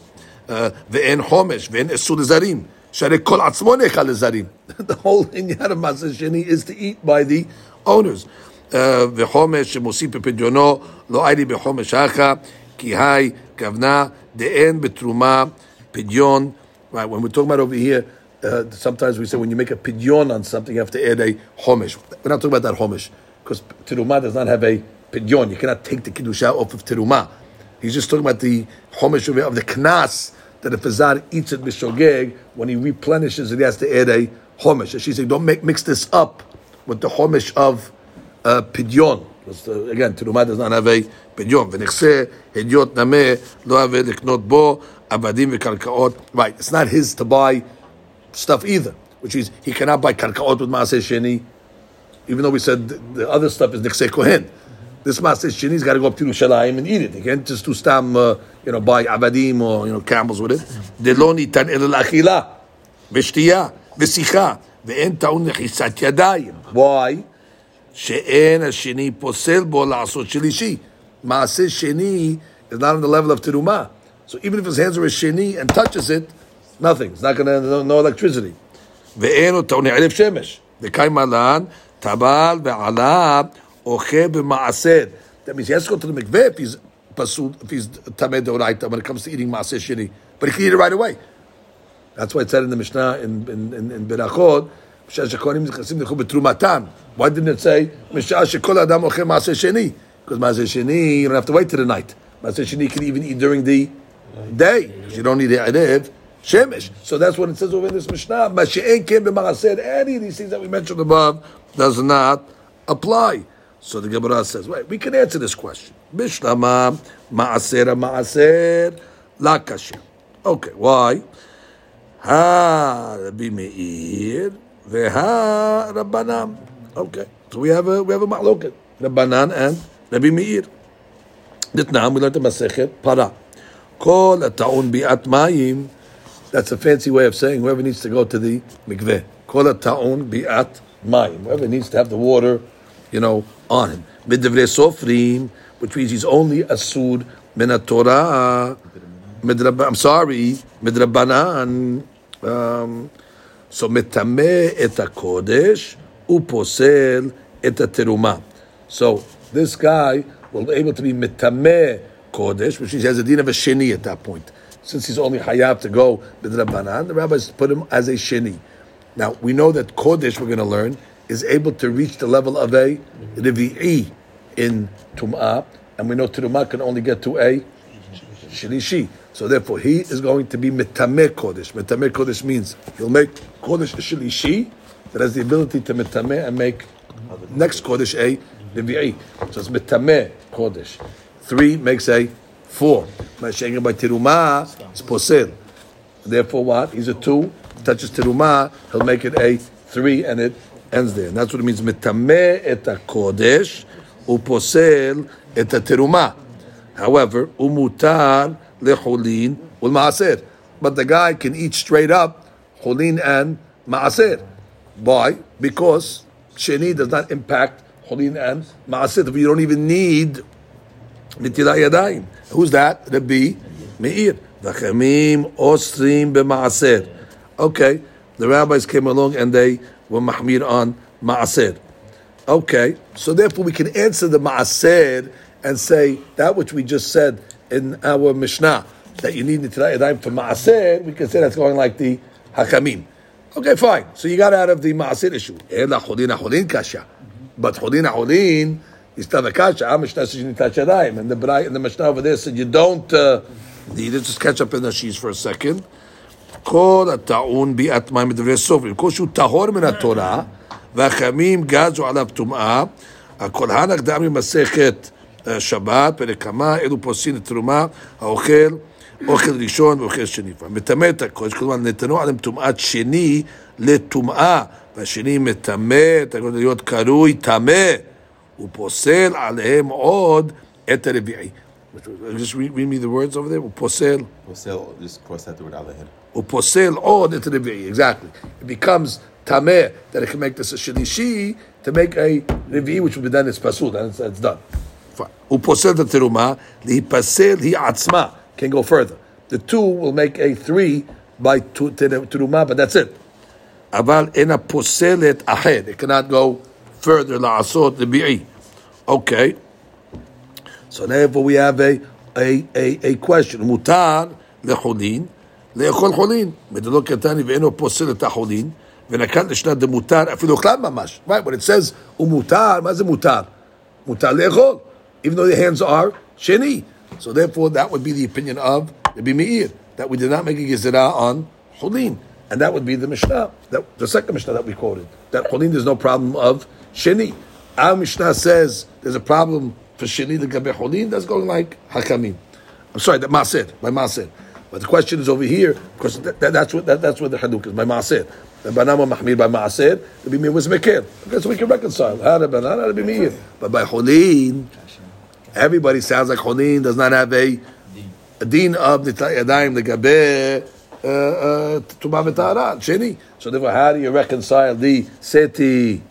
Uh, ואין חומש, ואין אסור לזרים. שהרי כל עצמו נאכל לזרים. The whole עניין of מעשר שני is to eat by the owners. Uh, וחומש שמוסיף בפדיונו, לא הייתי בחומש אחא, כי היי כוונה דאין בתרומה פדיון. Right, when we're talking about over here, uh, sometimes we say when you make a pidyon on something, you have to add a homish. We're not talking about that homish, because teruma does not have a pidyon. You cannot take the kiddusha off of teruma. He's just talking about the homish of the knas, that if a zar eats it b'shogeg, when he replenishes it, he has to add a homish. She's saying, don't make, mix this up with the homish of uh, pidyon. Uh, again, Teruma does not have a pidyon. Vnechse hediot nameh lo have liknot bo avadim v'karkaot. Right, it's not his to buy stuff either, which is he cannot buy karkaot with maaseh sheni, even though we said the, other stuff is nechse kohen. This maaseh sheni's got to go up to Yerushalayim and eat it. He can't just do stam, uh, you know, buy avadim or you know camels with it. Deloni tan el achila, v'shtiyah, v'sicha, v'en taun nechisat yadayim. Why? שאין השני פוסל בו לעשות שלישי. מעשה שני is not on the level of teruma. So even if his hands are a sheni and touches it, nothing. It's not going to, no, no electricity. ואין טעון ערב שמש. וקיים עלן, טבל ועלה, אוכל במעשר. That means he has to go to the mikveh if he's pasul, if he's tameh deoraita when it comes to eating maaser sheni. But he can eat it right away. That's why it said in the Mishnah in in in, in Berachot, why didn't it say "Mishah shekol adam maaser sheni"? Because maaser sheni you don't have to wait till the night. Maaser sheni can even eat during the day you don't need the erev shemesh. So that's what it says over in this Mishnah. Mashe'en kem b'maaser. Any of these things that we mentioned above does not apply. So the Gemara says, wait, we can answer this question. Bishlama maaser maaser la kasher. Okay, why? Ha Rabbi Meir veha Rabbanan. Okay, so we have a we have a ma'loket Rabbanan and Rabbi Meir. Ditnam we learned the Masechet Para. Kol ataun bi'at mayim. That's a fancy way of saying whoever needs to go to the mikveh. Kol ataun bi'at mayim. Whoever needs to have the water, you know, on him. Midivrei sofrim, which means he's only asud min Torah. I'm sorry, midrabanan. Um, so metame et kodesh uposel et teruma. So this guy will be able to be metame kodesh, which means he has a din of a sheni at that point. Since he's only hayab to go midrabanan, the rabbis put him as a sheni. Now we know that kodesh we're going to learn is able to reach the level of a revi'i in tum'ah, and we know tum'ah can only get to a shlishi. So therefore, he is going to be mitameh kodesh. Mitameh kodesh means he'll make kodesh shlishi that has the ability to mitameh and make next kodesh a revi'i. So it's mitameh kodesh. Three makes a four. By tiruma, it's posel. Therefore, what? He's a two. Touches tiruma, he'll make it a three, and it ends there. And that's what it means. Metameh et kodesh uposel et teruma. However, umutar lechulin ulmaaser. But the guy can eat straight up chulin and maaser. Why? Because sheni does not impact chulin and maaser. You don't even need nitilat yadayim. Who's that? Rabbi Meir. V'chamim osrim b'maaser. Okay, the rabbis came along and they were mahmir on ma'aser. Okay, so therefore we can answer the ma'aser and say that which we just said in our Mishnah that you need nitilat yadayim for ma'aser. We can say that's going like the hakamim. Okay, fine. So you got out of the ma'aser issue. Ela chodin chodin kasha, but chodin chodin is still the kasha. Our Mishnah says you need nitilat yadayim, and the and the Mishnah over there said you don't uh, it. Just catch up in the sheets for a second. כל הטעון ביאת מים בדברי סופרים, כל שהוא טהור מן התורה, והחמים גזו עליו טומאה, הכל הנח דאמרי מסכת שבת, פרק כמה, אלו פוסין לתרומה, האוכל, אוכל ראשון ואוכל שני. מטמא את הקודש, כלומר נתנו עליהם טומאת שני לטומאה, והשני מטמא, אתה יכול להיות קרוי טמא, הוא פוסל עליהם עוד את הרביעי. Just read, read me the words over there. הוא פוסל. Just cross that word out ahead. uposel od into the revi'i. Exactly. It becomes tameh that it can make this a shlishi to make a revi'i, which will be done as pasul. Then it's, it's done. Fine. Uposel the teruma lihipasel hi atzma can go further. The two will make a three by tu- te- teruma, but that's it. Aval ena poselet ahed. It cannot go further la'asot revi'i. Okay. So therefore we have a a a, a question. Mutar lechulin. לאכול חולין, מדלו קטני ואינו פוסל את החולין, ונקט לשנת דמותר, אפילו אוכלן ממש. Right, when it says הוא מותר, מה זה מותר? מותר לאכול, even though the hands are שני. So therefore, that would be the opinion of Rabbi Meir that we did not make a gezerah on chulin, and that would be the Mishnah, that, the second Mishnah that we quoted. That chulin there's no problem of sheni. Our Mishnah says there's a problem for sheni the gabe chulin. That's going like hakamim. I'm sorry, that maaser by maaser. But the question is over here because that, that, that's what that, that's what the haduk is by maaser. The banama mahmir by maaser, Rabbi Meir was mekir. Okay, so we can reconcile. How Rabbi Meir, but by chulin everybody sounds like Cholin does not have a, a din of nitay yadayim the gabe tumah v'tahara sheni. So therefore, how do you reconcile the seti?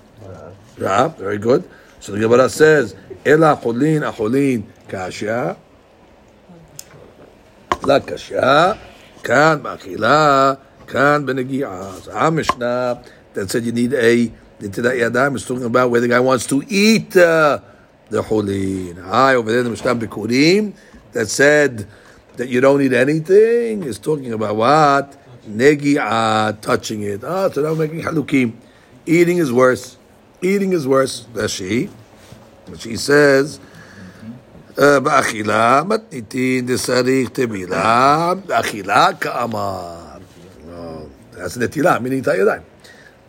Ra, very good. So the Gemara says, "Ela cholin acholin kasha." La kasha, kan ba'achila, kan benegi'ah. So Mishnah that said you need a netilat yadayim is talking about where the guy wants to eat uh, the holin. I over there in the Mishnah Bikurim that said that you don't need anything is talking about what? Negi'ah, touching it. Ah, so now we're making halukim. Eating is worse. Eating is worse. That's she. She says, באכילה מתניתין דשריך טבילה, באכילה כאמר. That's נטילה, meaning את הידיים.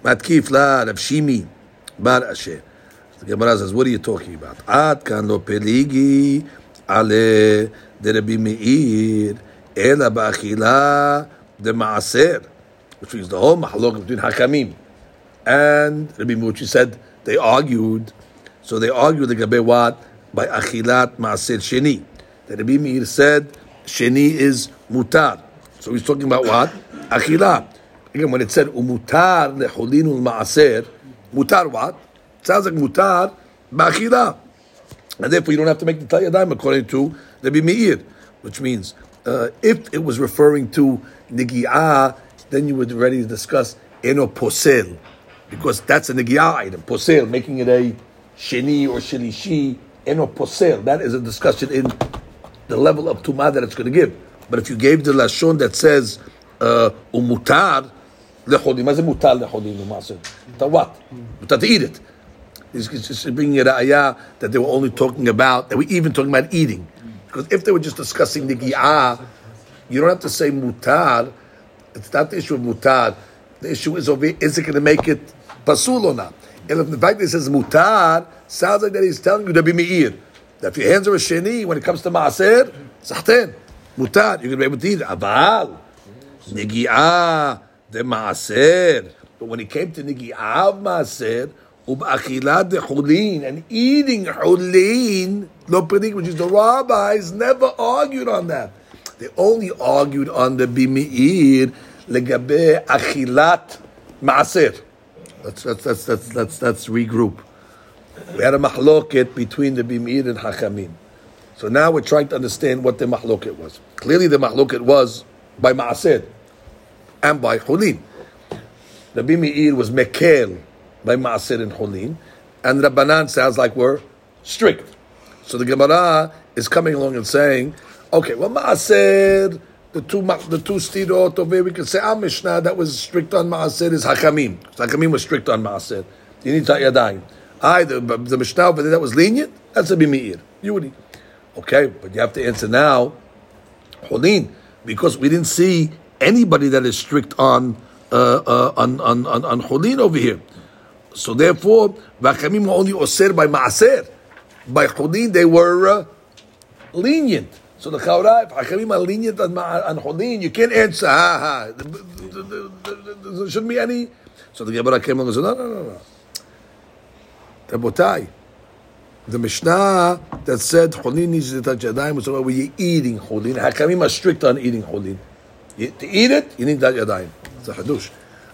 מתקיף לה רב שימי בר אשר. the Gemara says, "What are you talking about?" At lo peligi ale derebi meir ela ba'achila the maaser, which means the whole mahalok between Hakamim and Rabbi Muchi said they argued. So they argued the gabe what by achilat maaser sheni. That Rabbi Meir said sheni is mutar. So he's talking about what achilat. Again, when it said umutar leholin ul maaser, mutar what? Sounds like mutar ba'achila. And therefore, you don't have to make the tayyadim according to the Meir, which means uh, if it was referring to nigi'ah, then you would to discuss eno posel, because that's a nigi'ah item. Posel, making it a sheni or shilishi, eno posel. That is a discussion in the level of tumah that it's going to give. But if you gave the lashon that says umutar lechodim, uh, mutar lechodim? What? Mutar to eat it. Just bringing a ra'ayah that they were only talking about, that we even talking about eating. Because if they were just discussing the you don't have to say mutar. It's not the issue of mutar. The issue is over, is it going to make it pasul or not? And if the fact that it says mutar, sounds like that he's telling you to be me'ir. That if your hands are a sheni, when it comes to ma'aser, sahten, mutar, you're going to be able to eat it. Aval, nigi'ah, the ma'aser. But when it came to nigi'ah of ma'aser, Ub'achilat hulin, and eating hulin, lo which is the rabbis, never argued on that. They only argued on the bimi'ir, legabe achilat ma'asir. Let's, that's regroup. We had a mahloket between the bimi'ir and hakamim. So now we're trying to understand what the mahloket was. Clearly the mahloket was by ma'asir and by hulin. The bimi'ir was mekel, by Maaser and Cholin, and Rabbanan sounds like we're strict. So the Gemara is coming along and saying, okay, well Maaser, the two the two stirot over here, we can say our Mishnah that was strict on Maaser is Hakamim. Hakamim was strict on Maaser. You need to yadayim. I the, the Mishnah over there that was lenient, that's a bimeir. You would Okay, but you have to answer now, Cholin, because we didn't see anybody that is strict on uh, uh, on on on, on over here. So therefore, Vachamim were only osir by maaser. By chulin, they were uh, lenient. So the Chaura, if are lenient on, on chulin, you can't answer, ha ha. There shouldn't be any. So the Gemara came along and said, no, no, no, no. The Rabotai, the Mishnah that said chulin needs to touch yadayim was about where you're eating chulin. Hachamim are strict on eating. You, to eat it, you need that yadayim. It's a hadush.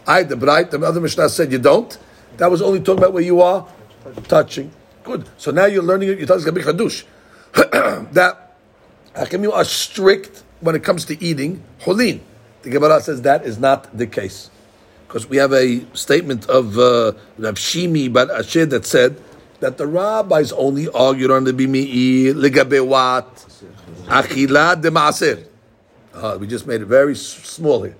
I, the bright, the other Mishnah said you don't. That was only talking about where you are touching. Good. So now you're learning it. You're talking about chadush. that Hakim are strict when it comes to eating holin. The Gemara says that is not the case because we have a statement of uh, Rav Shimi Bar Ashi that said that the rabbis only argued on the bimi'i legabe what achila de maaser. Uh, we just made it very small here.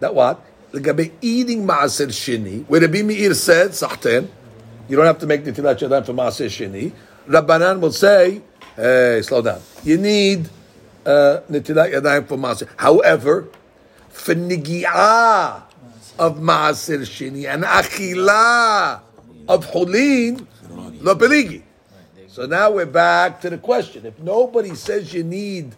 That what? Legabe eating shini, where the bimi'ir said sahten, you don't have to make tilat yadayim for maaser shini. Rabbanan will say, hey, slow down. You need netilat yadayim for maaser. However, for nigi'ah of maaser shini and achila of hulin, lo peligi. So now we're back to the question. If nobody says you need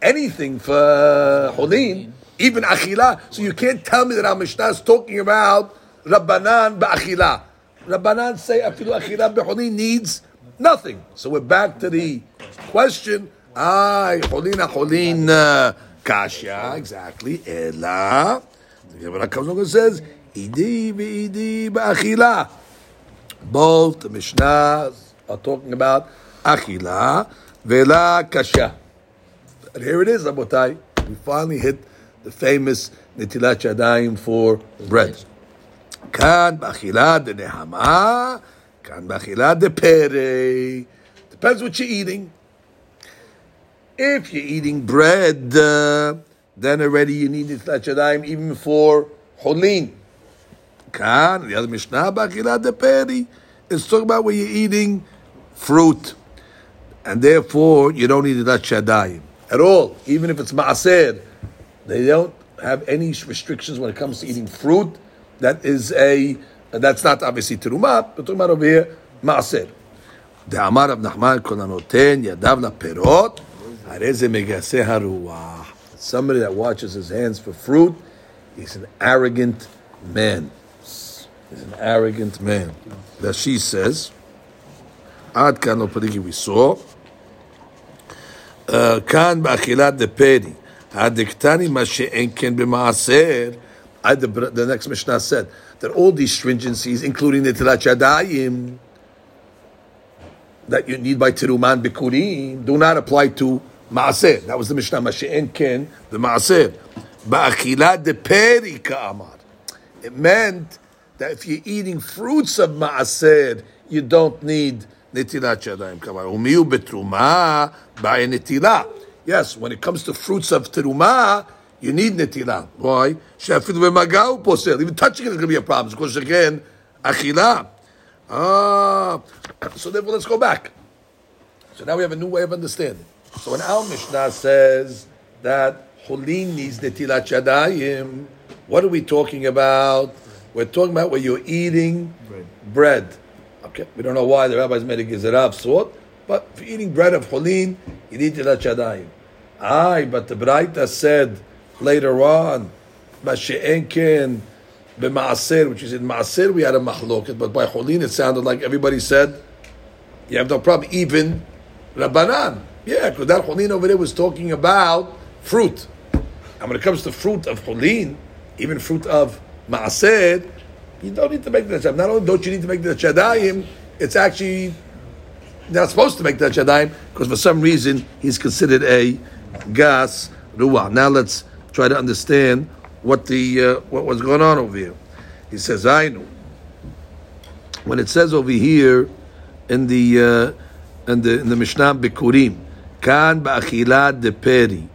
anything for hulin, even achila, so you can't tell me that our Mishnah is talking about Rabbanan ba'achila. Rabbanan say afilu achila b'chulin needs nothing. So we're back to the question. Ah, cholin cholin uh, kasha exactly. Ela. The Gemara comes along and says, "Idi v'idi ba'achila." Both the Mishnahs are talking about achila vela kasha. And here it is, Rabotai. We finally hit the famous netilat yadayim for bread. Kan b'achila de nehama, kan b'achila de pere. Depends what you're eating. If you're eating bread, uh, then already you need netilat yadayim even for holin. Kan, the other Mishnah, b'achila de peri. It's talking about when you're eating fruit. And therefore, you don't need that shadayim at all. Even if it's maaser, they don't have any restrictions when it comes to eating fruit. That is a, that's not obviously terumah, but talking about over here, maaser. דאמר רב נחמן כל הנותן ידיו לפירות, הרי זה מגסה הרוח. Somebody that watches his hands for fruit, he's an arrogant man. He's an arrogant man. That she says, עד כאן לא פריגי we saw. Uh, כאן באכילת דפרי, The, next Mishnah said that all these stringencies, including the Tilat that you need by Tiruman bikuri, do not apply to Ma'aseh. That was the Mishnah, Mashe'en Ken, the Ma'aseh. Ba'achila de Peri Ka'amar. It meant that if you're eating fruits of Ma'aseh, you don't need Netilat Yadayim Umiyu betruma by Yes, when it comes to fruits of Terumah, you need Netilah. Why? She'afidu b'magau posel. Even touching it is going to be a problem. Because again, Achilah. Ah, so therefore, let's go back. So now we have a new way of understanding. So when our Mishnah says that Hulin needs Netilat Yadayim, what are we talking about? We're talking about where you're eating Bread. bread. Okay, we don't know why the rabbis made a gezerah of sort, but you're eating bread of Hulin, you need Netilat Yadayim. Aye, but the Braita said later on, Mashe'enken b'ma'aser, which is in Ma'aser we had a mahloket, but by Hulin it sounded like everybody said, you have no problem, even Rabbanan. Yeah, because that Hulin over there was talking about fruit. And when it comes to fruit of Hulin, even fruit of Ma'aser, you don't need to make the Shadayim. Not only don't you need to make the Shadayim, it's actually they're not supposed to make that shadayim because for some reason he's considered a gas ruah. Now let's try to understand what the uh, what was going on over here. He says, "I know." When it says over here in the uh, in the in the Mishnah Bikurim, kan ba'achilat de peri.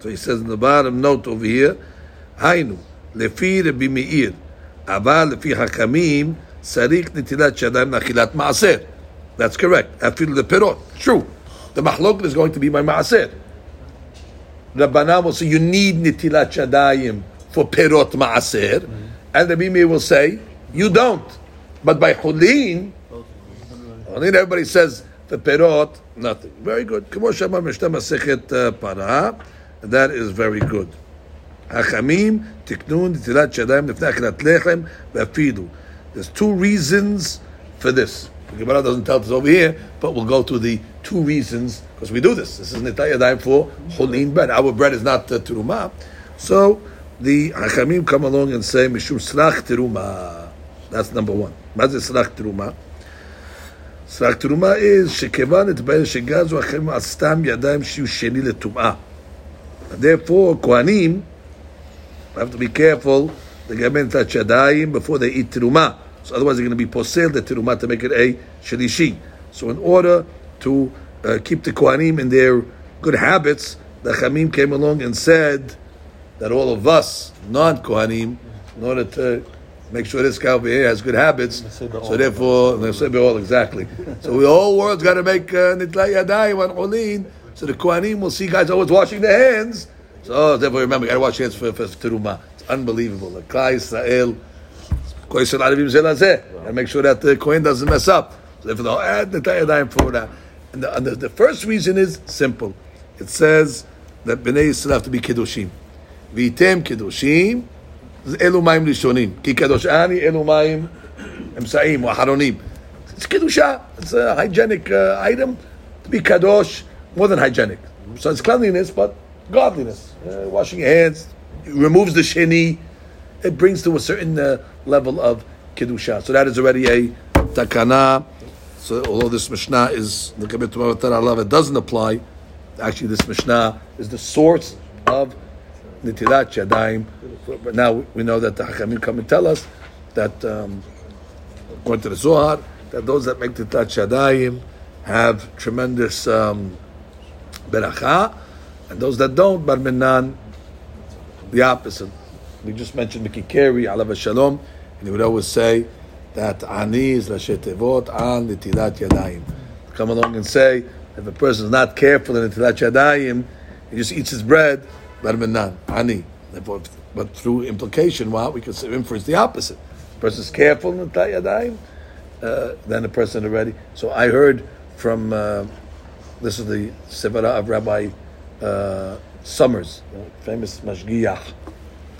So he says in the bottom note over here, "Hainu lefi Rabbi Meir, aval lefi Hakamim sarik nitilat shadayim nachilat maaser." That's correct. Afil the Pirot. True. The Mahlok is going to be my maaser. Rabbanan will say, you need Nitilat Shadayim for perot maaser, Mm-hmm. And Rabbi Meir will say, you don't. But by chulin, only everybody says, the perot, nothing. Very good. Kamo Shema Mishnah uh, Para. That is very good. Hachamim tiknun nitilat shadayim lefnei lechem v'afidu. There's two reasons for this. The Gemara doesn't tell us over here, but we'll go to the two reasons because we do this. This is Nitaya Daim for Holin bread. Our bread is not uh, Teruma. So the Hachamim come along and say, Mishum Slach Teruma. That's number one. Mazeh Slach Teruma. Slach Teruma is Shekevan et Bayer Shegazu Hachamim Astam Yadayim Shiu Sheni Letumah. Therefore, Kohanim have to be careful. They get touch Yadayim before they eat Teruma. So otherwise they're going to be posel the teruma to make it a shlishi. So in order to uh, keep the kohanim in their good habits, the chamim came along and said that all of us non-kohanim, in order to make sure this here has good habits, so therefore, they say we all exactly. So the whole world's got to make uh, nitla yadayim on olin. So the kohanim will see guys always washing their hands. So therefore, remember, you got to wash your hands for, for, for teruma. It's unbelievable. The Klal Israel Kohen Arabim Zelazeh, and make sure that the Kohen doesn't mess up. So therefore, they'll add the Yadayim for that. And, the, and the, the first reason is simple. It says that Bnei Yisrael have to be Kedoshim. V'item Kedoshim, אלו מים ראשונים. כי קדוש אני, אלו מים אמצעים או אחרונים. It's kedusha. It's a hygienic uh, item to be kadosh, more than hygienic. So it's cleanliness, but godliness. Uh, washing your hands, it removes the sheni, it brings to a certain uh, level of kedusha. So that is already a takana. So although this mishnah is the love, it doesn't apply. Actually, this mishnah is the source of nitilat yadayim. But now we know that the Hachamim come and tell us that, um, according to the Zohar, that those that make nitilat yadayim have tremendous um, beracha, and those that don't, bar minan, the opposite. We just mentioned Miki Keri, alav shalom, and he would always say that ani is lashetevot an nitilat yadayim. Come along and say if a person is not careful in nitilat yadayim, he just eats his bread, bar minan, ani. But through implication, well, we could inference the opposite. The person is careful in nitilat yadayim, uh, then the person already. So I heard from uh, this is the Sevara of Rabbi uh, Summers, famous Mashgiach,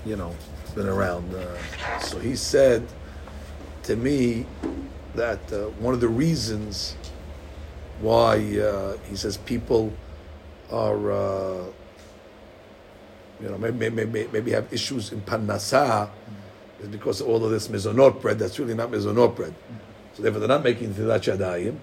you know, been around. Uh, so he said to me that uh, one of the reasons why uh, he says people are, uh, you know, maybe, maybe, maybe have issues in Parnasah is because all of this mezonot bread that's really not mezonot bread. So therefore they're not making tilat yadayim,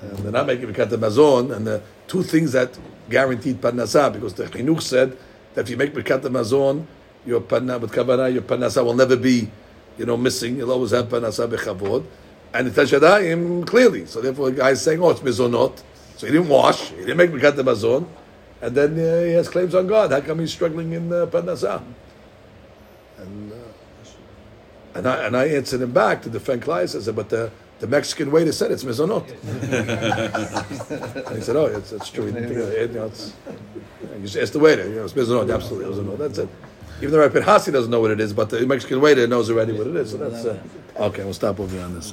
and they're not making Birkat Mazon, and the two things that guaranteed Parnasah, because the Chinuch said that if you make Birkat Mazon, your Parnasah, with Kavanah, your Parnasah will never be, you know, missing. You'll always have Parnasah Bechavod. And the Tashadayim, clearly. So therefore, the guy is saying, oh, it's Mizonot. So he didn't wash, he didn't make Birkat Mazon, and then uh, he has claims on God. How come he's struggling in uh, Parnasah? And, uh, and, I, and I answered him back to defend Klal. I said, but the the Mexican waiter said it's mezonot. and he said, "Oh, it's, it's true." He didn't think of it. You, know, it's, you just ask the waiter. You know, it's mezonot. Absolutely, mezonot. That's it. Even the Rabbi Hasi doesn't know what it is, but the Mexican waiter knows already what it is. So that's uh, okay. We'll stop over on this.